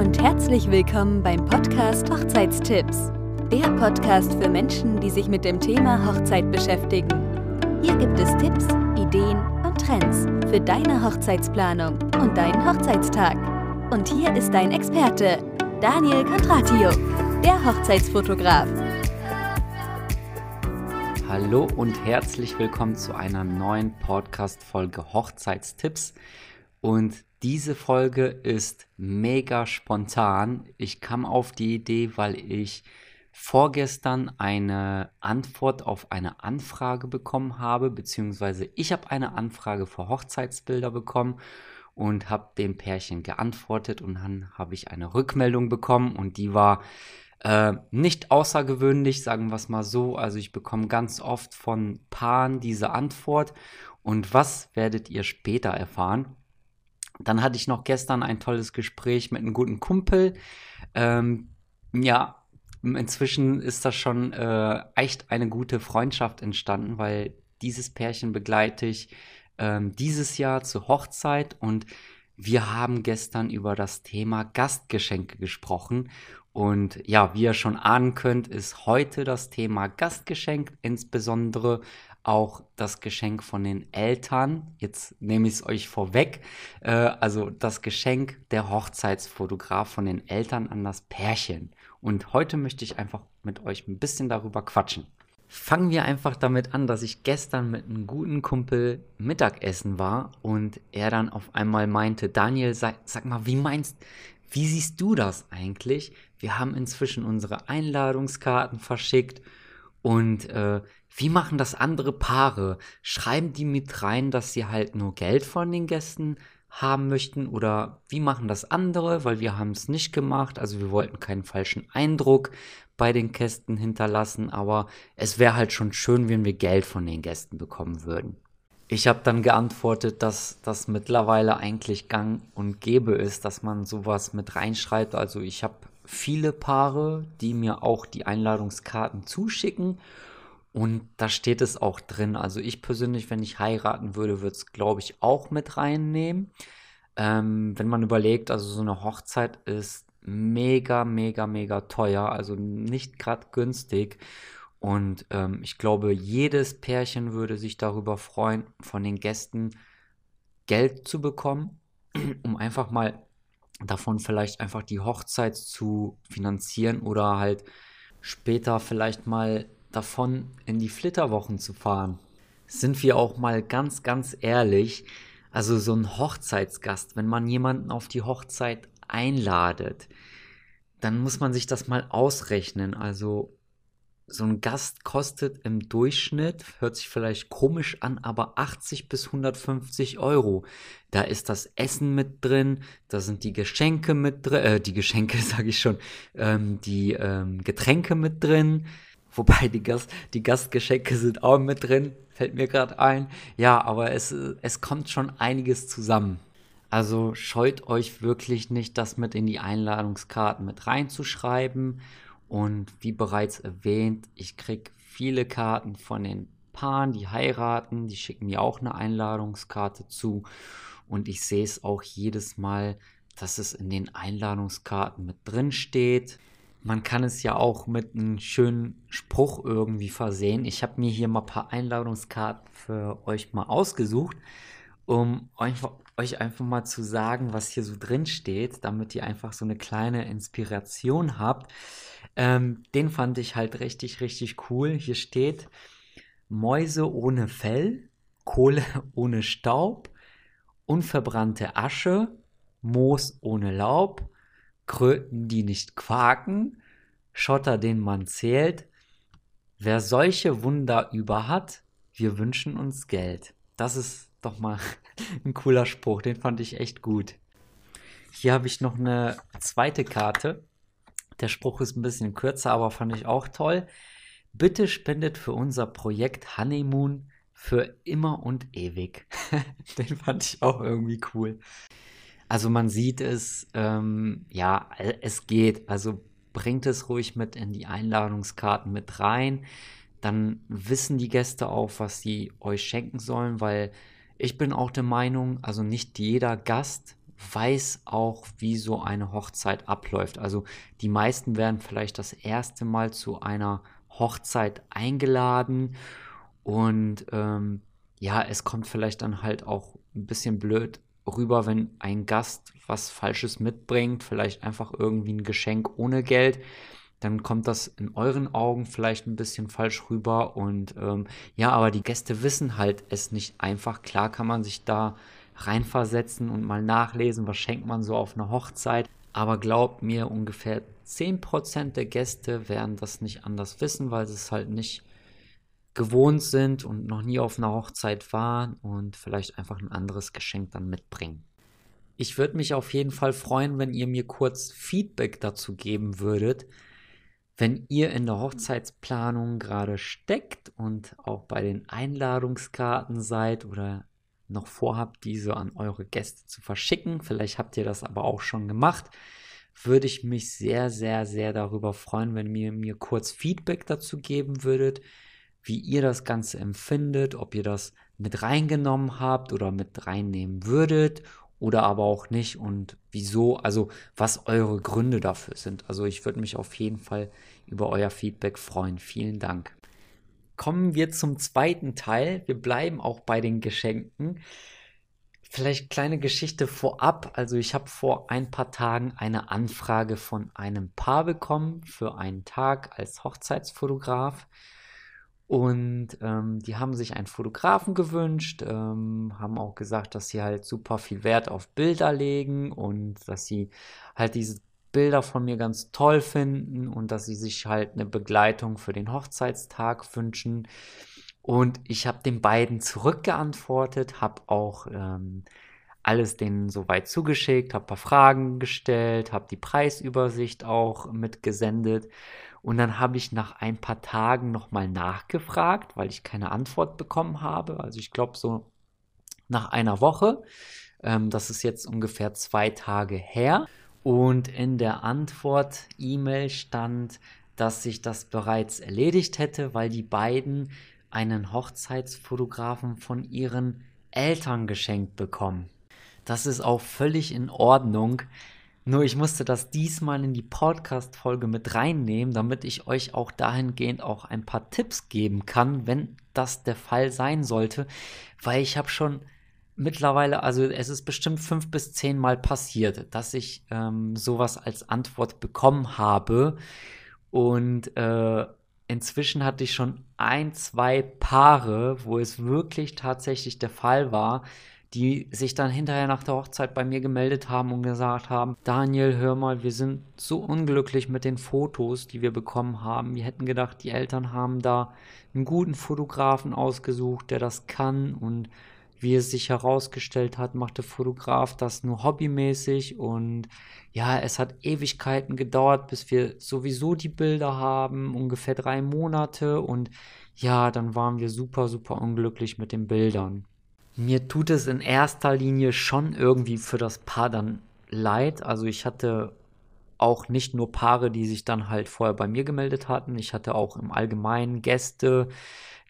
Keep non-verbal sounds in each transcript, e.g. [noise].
und herzlich willkommen beim Podcast Hochzeitstipps. Der Podcast für Menschen, die sich mit dem Thema Hochzeit beschäftigen. Hier gibt es Tipps, Ideen und Trends für deine Hochzeitsplanung und deinen Hochzeitstag. Und hier ist dein Experte, Daniel Contratio, der Hochzeitsfotograf. Hallo und herzlich willkommen zu einer neuen Podcast-Folge Hochzeitstipps. Und diese Folge ist mega spontan. Ich kam auf die Idee, weil ich vorgestern eine Antwort auf eine Anfrage bekommen habe, beziehungsweise ich habe eine Anfrage für Hochzeitsbilder bekommen und habe dem Pärchen geantwortet und dann habe ich eine Rückmeldung bekommen und die war äh, nicht außergewöhnlich, sagen wir es mal so. Also ich bekomme ganz oft von Paaren diese Antwort und was werdet ihr später erfahren? Dann hatte ich noch gestern ein tolles Gespräch mit einem guten Kumpel. Ähm, ja, inzwischen ist das schon äh, echt eine gute Freundschaft entstanden, weil dieses Pärchen begleite ich ähm, dieses Jahr zur Hochzeit und wir haben gestern über das Thema Gastgeschenke gesprochen. Und ja, wie ihr schon ahnen könnt, ist heute das Thema Gastgeschenk, insbesondere auch das Geschenk von den Eltern. Jetzt nehme ich es euch vorweg. Äh, also das Geschenk der Hochzeitsfotograf von den Eltern an das Pärchen. Und heute möchte ich einfach mit euch ein bisschen darüber quatschen. Fangen wir einfach damit an, dass ich gestern mit einem guten Kumpel Mittagessen war und er dann auf einmal meinte, Daniel, sag, sag mal, wie meinst, wie siehst du das eigentlich? Wir haben inzwischen unsere Einladungskarten verschickt und äh, wie machen das andere Paare? Schreiben die mit rein, dass sie halt nur Geld von den Gästen haben möchten? Oder wie machen das andere? Weil wir haben es nicht gemacht. Also wir wollten keinen falschen Eindruck bei den Gästen hinterlassen. Aber es wäre halt schon schön, wenn wir Geld von den Gästen bekommen würden. Ich habe dann geantwortet, dass das mittlerweile eigentlich gang und gäbe ist, dass man sowas mit reinschreibt. Also ich habe viele Paare, die mir auch die Einladungskarten zuschicken und da steht es auch drin. Also ich persönlich, wenn ich heiraten würde, würde es, glaube ich, auch mit reinnehmen. Ähm, wenn man überlegt, also so eine Hochzeit ist mega, mega, mega teuer, also nicht gerade günstig. Und ähm, ich glaube, jedes Pärchen würde sich darüber freuen, von den Gästen Geld zu bekommen, [clears throat] um einfach mal davon vielleicht einfach die Hochzeit zu finanzieren oder halt später vielleicht mal davon, in die Flitterwochen zu fahren. Sind wir auch mal ganz, ganz ehrlich, also so ein Hochzeitsgast, wenn man jemanden auf die Hochzeit einladet, dann muss man sich das mal ausrechnen. Also so ein Gast kostet im Durchschnitt, hört sich vielleicht komisch an, aber 80 bis 150 Euro. Da ist das Essen mit drin, da sind die Geschenke mit drin, äh, die Geschenke [laughs] sage ich schon, ähm, die ähm, Getränke mit drin, Wobei die, Gast, die Gastgeschenke sind auch mit drin, fällt mir gerade ein. Ja, aber es, es kommt schon einiges zusammen. Also scheut euch wirklich nicht, das mit in die Einladungskarten mit reinzuschreiben. Und wie bereits erwähnt, ich kriege viele Karten von den Paaren, die heiraten. Die schicken mir auch eine Einladungskarte zu. Und ich sehe es auch jedes Mal, dass es in den Einladungskarten mit drin steht. Man kann es ja auch mit einem schönen Spruch irgendwie versehen. Ich habe mir hier mal ein paar Einladungskarten für euch mal ausgesucht, um euch, euch einfach mal zu sagen, was hier so drin steht, damit ihr einfach so eine kleine Inspiration habt. Ähm, den fand ich halt richtig, richtig cool. Hier steht Mäuse ohne Fell, Kohle [laughs] ohne Staub, unverbrannte Asche, Moos ohne Laub, Kröten, die nicht quaken, Schotter, den man zählt. Wer solche Wunder über hat, wir wünschen uns Geld. Das ist doch mal [laughs] ein cooler Spruch, den fand ich echt gut. Hier habe ich noch eine zweite Karte. Der Spruch ist ein bisschen kürzer, aber fand ich auch toll. Bitte spendet für unser Projekt Honeymoon für immer und ewig. [laughs] den fand ich auch irgendwie cool. Also man sieht es, ähm, ja, es geht. Also bringt es ruhig mit in die Einladungskarten mit rein. Dann wissen die Gäste auch, was sie euch schenken sollen, weil ich bin auch der Meinung, also nicht jeder Gast weiß auch, wie so eine Hochzeit abläuft. Also die meisten werden vielleicht das erste Mal zu einer Hochzeit eingeladen und ähm, ja, es kommt vielleicht dann halt auch ein bisschen blöd rüber, wenn ein Gast was Falsches mitbringt, vielleicht einfach irgendwie ein Geschenk ohne Geld dann kommt das in euren Augen vielleicht ein bisschen falsch rüber. Und ähm, ja, aber die Gäste wissen halt es nicht einfach. Klar kann man sich da reinversetzen und mal nachlesen, was schenkt man so auf einer Hochzeit. Aber glaubt mir, ungefähr 10% der Gäste werden das nicht anders wissen, weil sie es halt nicht gewohnt sind und noch nie auf einer Hochzeit waren und vielleicht einfach ein anderes Geschenk dann mitbringen. Ich würde mich auf jeden Fall freuen, wenn ihr mir kurz Feedback dazu geben würdet, wenn ihr in der Hochzeitsplanung gerade steckt und auch bei den Einladungskarten seid oder noch vorhabt, diese an eure Gäste zu verschicken, vielleicht habt ihr das aber auch schon gemacht, würde ich mich sehr, sehr, sehr darüber freuen, wenn ihr mir kurz Feedback dazu geben würdet, wie ihr das Ganze empfindet, ob ihr das mit reingenommen habt oder mit reinnehmen würdet oder aber auch nicht und wieso, also was eure Gründe dafür sind. Also ich würde mich auf jeden Fall über euer Feedback freuen. Vielen Dank. Kommen wir zum zweiten Teil. Wir bleiben auch bei den Geschenken. Vielleicht kleine Geschichte vorab. Also ich habe vor ein paar Tagen eine Anfrage von einem Paar bekommen für einen Tag als Hochzeitsfotograf. Und ähm, die haben sich einen Fotografen gewünscht, ähm, haben auch gesagt, dass sie halt super viel Wert auf Bilder legen und dass sie halt diese Bilder von mir ganz toll finden und dass sie sich halt eine Begleitung für den Hochzeitstag wünschen. Und ich habe den beiden zurückgeantwortet, habe auch ähm, alles denen soweit zugeschickt, habe ein paar Fragen gestellt, habe die Preisübersicht auch mitgesendet. Und dann habe ich nach ein paar Tagen nochmal nachgefragt, weil ich keine Antwort bekommen habe. Also ich glaube so nach einer Woche. Ähm, das ist jetzt ungefähr zwei Tage her. Und in der Antwort-E-Mail stand, dass sich das bereits erledigt hätte, weil die beiden einen Hochzeitsfotografen von ihren Eltern geschenkt bekommen. Das ist auch völlig in Ordnung. Nur ich musste das diesmal in die Podcast-Folge mit reinnehmen, damit ich euch auch dahingehend auch ein paar Tipps geben kann, wenn das der Fall sein sollte. Weil ich habe schon mittlerweile, also es ist bestimmt fünf bis zehn Mal passiert, dass ich ähm, sowas als Antwort bekommen habe. Und äh, inzwischen hatte ich schon ein, zwei Paare, wo es wirklich tatsächlich der Fall war, die sich dann hinterher nach der Hochzeit bei mir gemeldet haben und gesagt haben, Daniel, hör mal, wir sind so unglücklich mit den Fotos, die wir bekommen haben. Wir hätten gedacht, die Eltern haben da einen guten Fotografen ausgesucht, der das kann und wie es sich herausgestellt hat, macht der Fotograf das nur hobbymäßig und ja, es hat Ewigkeiten gedauert, bis wir sowieso die Bilder haben, ungefähr drei Monate und ja, dann waren wir super, super unglücklich mit den Bildern. Mir tut es in erster Linie schon irgendwie für das Paar dann leid. Also ich hatte auch nicht nur Paare, die sich dann halt vorher bei mir gemeldet hatten. Ich hatte auch im Allgemeinen Gäste,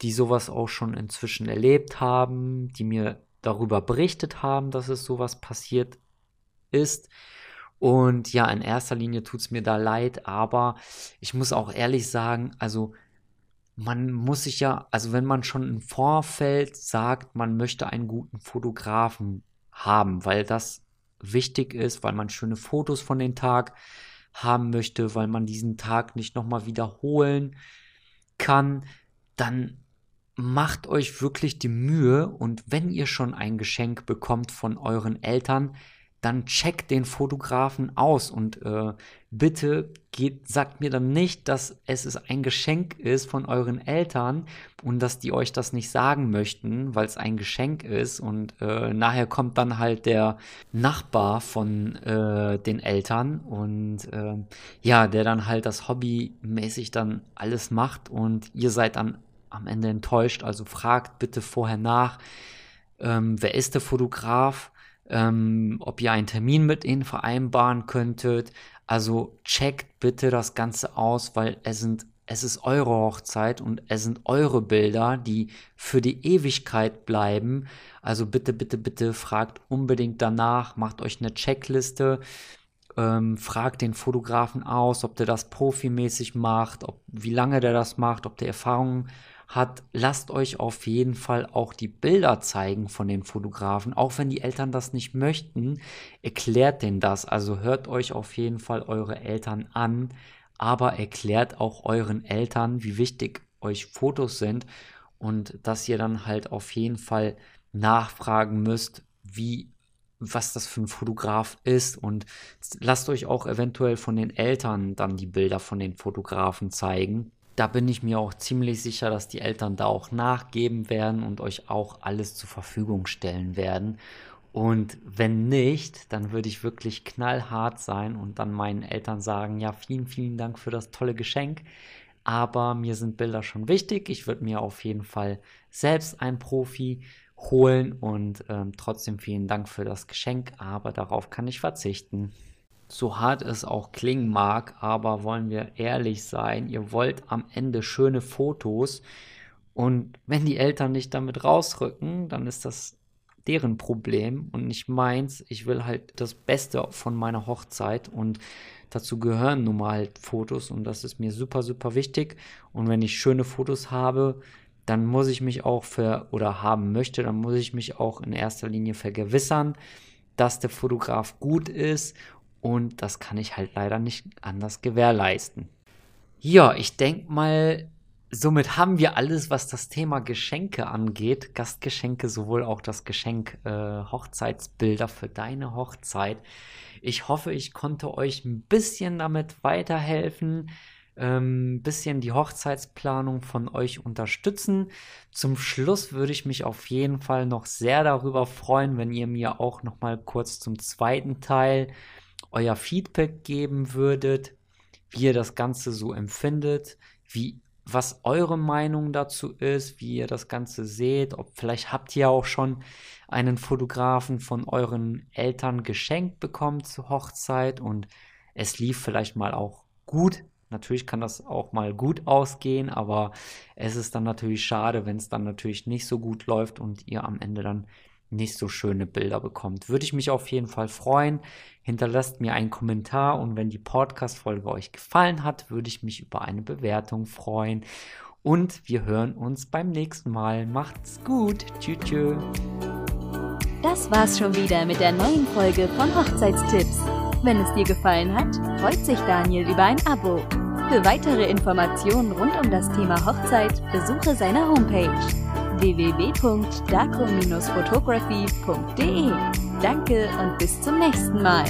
die sowas auch schon inzwischen erlebt haben, die mir darüber berichtet haben, dass es sowas passiert ist. Und ja, in erster Linie tut es mir da leid, aber ich muss auch ehrlich sagen, also man muss sich ja, also wenn man schon im Vorfeld sagt, man möchte einen guten Fotografen haben, weil das wichtig ist, weil man schöne Fotos von dem Tag haben möchte, weil man diesen Tag nicht nochmal wiederholen kann, dann macht euch wirklich die Mühe. Und wenn ihr schon ein Geschenk bekommt von euren Eltern, dann checkt den Fotografen aus und äh, bitte geht, sagt mir dann nicht, dass es ein Geschenk ist von euren Eltern und dass die euch das nicht sagen möchten, weil es ein Geschenk ist und äh, nachher kommt dann halt der Nachbar von äh, den Eltern und äh, ja, der dann halt das hobbymäßig dann alles macht und ihr seid dann am Ende enttäuscht. Also fragt bitte vorher nach, ähm, wer ist der Fotograf? Ähm, ob ihr einen Termin mit ihnen vereinbaren könntet. Also checkt bitte das Ganze aus, weil es sind es ist eure Hochzeit und es sind eure Bilder, die für die Ewigkeit bleiben. Also bitte, bitte, bitte fragt unbedingt danach, macht euch eine Checkliste, ähm, fragt den Fotografen aus, ob der das profimäßig macht, ob, wie lange der das macht, ob der Erfahrung hat. Lasst euch auf jeden Fall auch die Bilder zeigen von den Fotografen, auch wenn die Eltern das nicht möchten. Erklärt denen das, also hört euch auf jeden Fall eure Eltern an aber erklärt auch euren Eltern, wie wichtig euch Fotos sind und dass ihr dann halt auf jeden Fall nachfragen müsst, wie was das für ein Fotograf ist und lasst euch auch eventuell von den Eltern dann die Bilder von den Fotografen zeigen. Da bin ich mir auch ziemlich sicher, dass die Eltern da auch nachgeben werden und euch auch alles zur Verfügung stellen werden. Und wenn nicht, dann würde ich wirklich knallhart sein und dann meinen Eltern sagen, ja, vielen, vielen Dank für das tolle Geschenk. Aber mir sind Bilder schon wichtig. Ich würde mir auf jeden Fall selbst einen Profi holen und ähm, trotzdem vielen Dank für das Geschenk, aber darauf kann ich verzichten. So hart es auch klingen mag, aber wollen wir ehrlich sein, ihr wollt am Ende schöne Fotos und wenn die Eltern nicht damit rausrücken, dann ist das deren Problem und nicht meins. Ich will halt das Beste von meiner Hochzeit und dazu gehören nun mal halt Fotos und das ist mir super, super wichtig. Und wenn ich schöne Fotos habe, dann muss ich mich auch für oder haben möchte, dann muss ich mich auch in erster Linie vergewissern, dass der Fotograf gut ist und das kann ich halt leider nicht anders gewährleisten. Ja, ich denke mal, Somit haben wir alles, was das Thema Geschenke angeht. Gastgeschenke, sowohl auch das Geschenk äh, Hochzeitsbilder für deine Hochzeit. Ich hoffe, ich konnte euch ein bisschen damit weiterhelfen, ein ähm, bisschen die Hochzeitsplanung von euch unterstützen. Zum Schluss würde ich mich auf jeden Fall noch sehr darüber freuen, wenn ihr mir auch noch mal kurz zum zweiten Teil euer Feedback geben würdet, wie ihr das Ganze so empfindet, wie was eure Meinung dazu ist, wie ihr das Ganze seht. Ob vielleicht habt ihr auch schon einen Fotografen von euren Eltern geschenkt bekommen zur Hochzeit und es lief vielleicht mal auch gut. Natürlich kann das auch mal gut ausgehen, aber es ist dann natürlich schade, wenn es dann natürlich nicht so gut läuft und ihr am Ende dann nicht so schöne Bilder bekommt. Würde ich mich auf jeden Fall freuen. Hinterlasst mir einen Kommentar und wenn die Podcast-Folge euch gefallen hat, würde ich mich über eine Bewertung freuen. Und wir hören uns beim nächsten Mal. Macht's gut. Tschüss. tschüss. Das war's schon wieder mit der neuen Folge von Hochzeitstipps. Wenn es dir gefallen hat, freut sich Daniel über ein Abo. Für weitere Informationen rund um das Thema Hochzeit besuche seine Homepage www.daco-photography.de. Danke und bis zum nächsten Mal.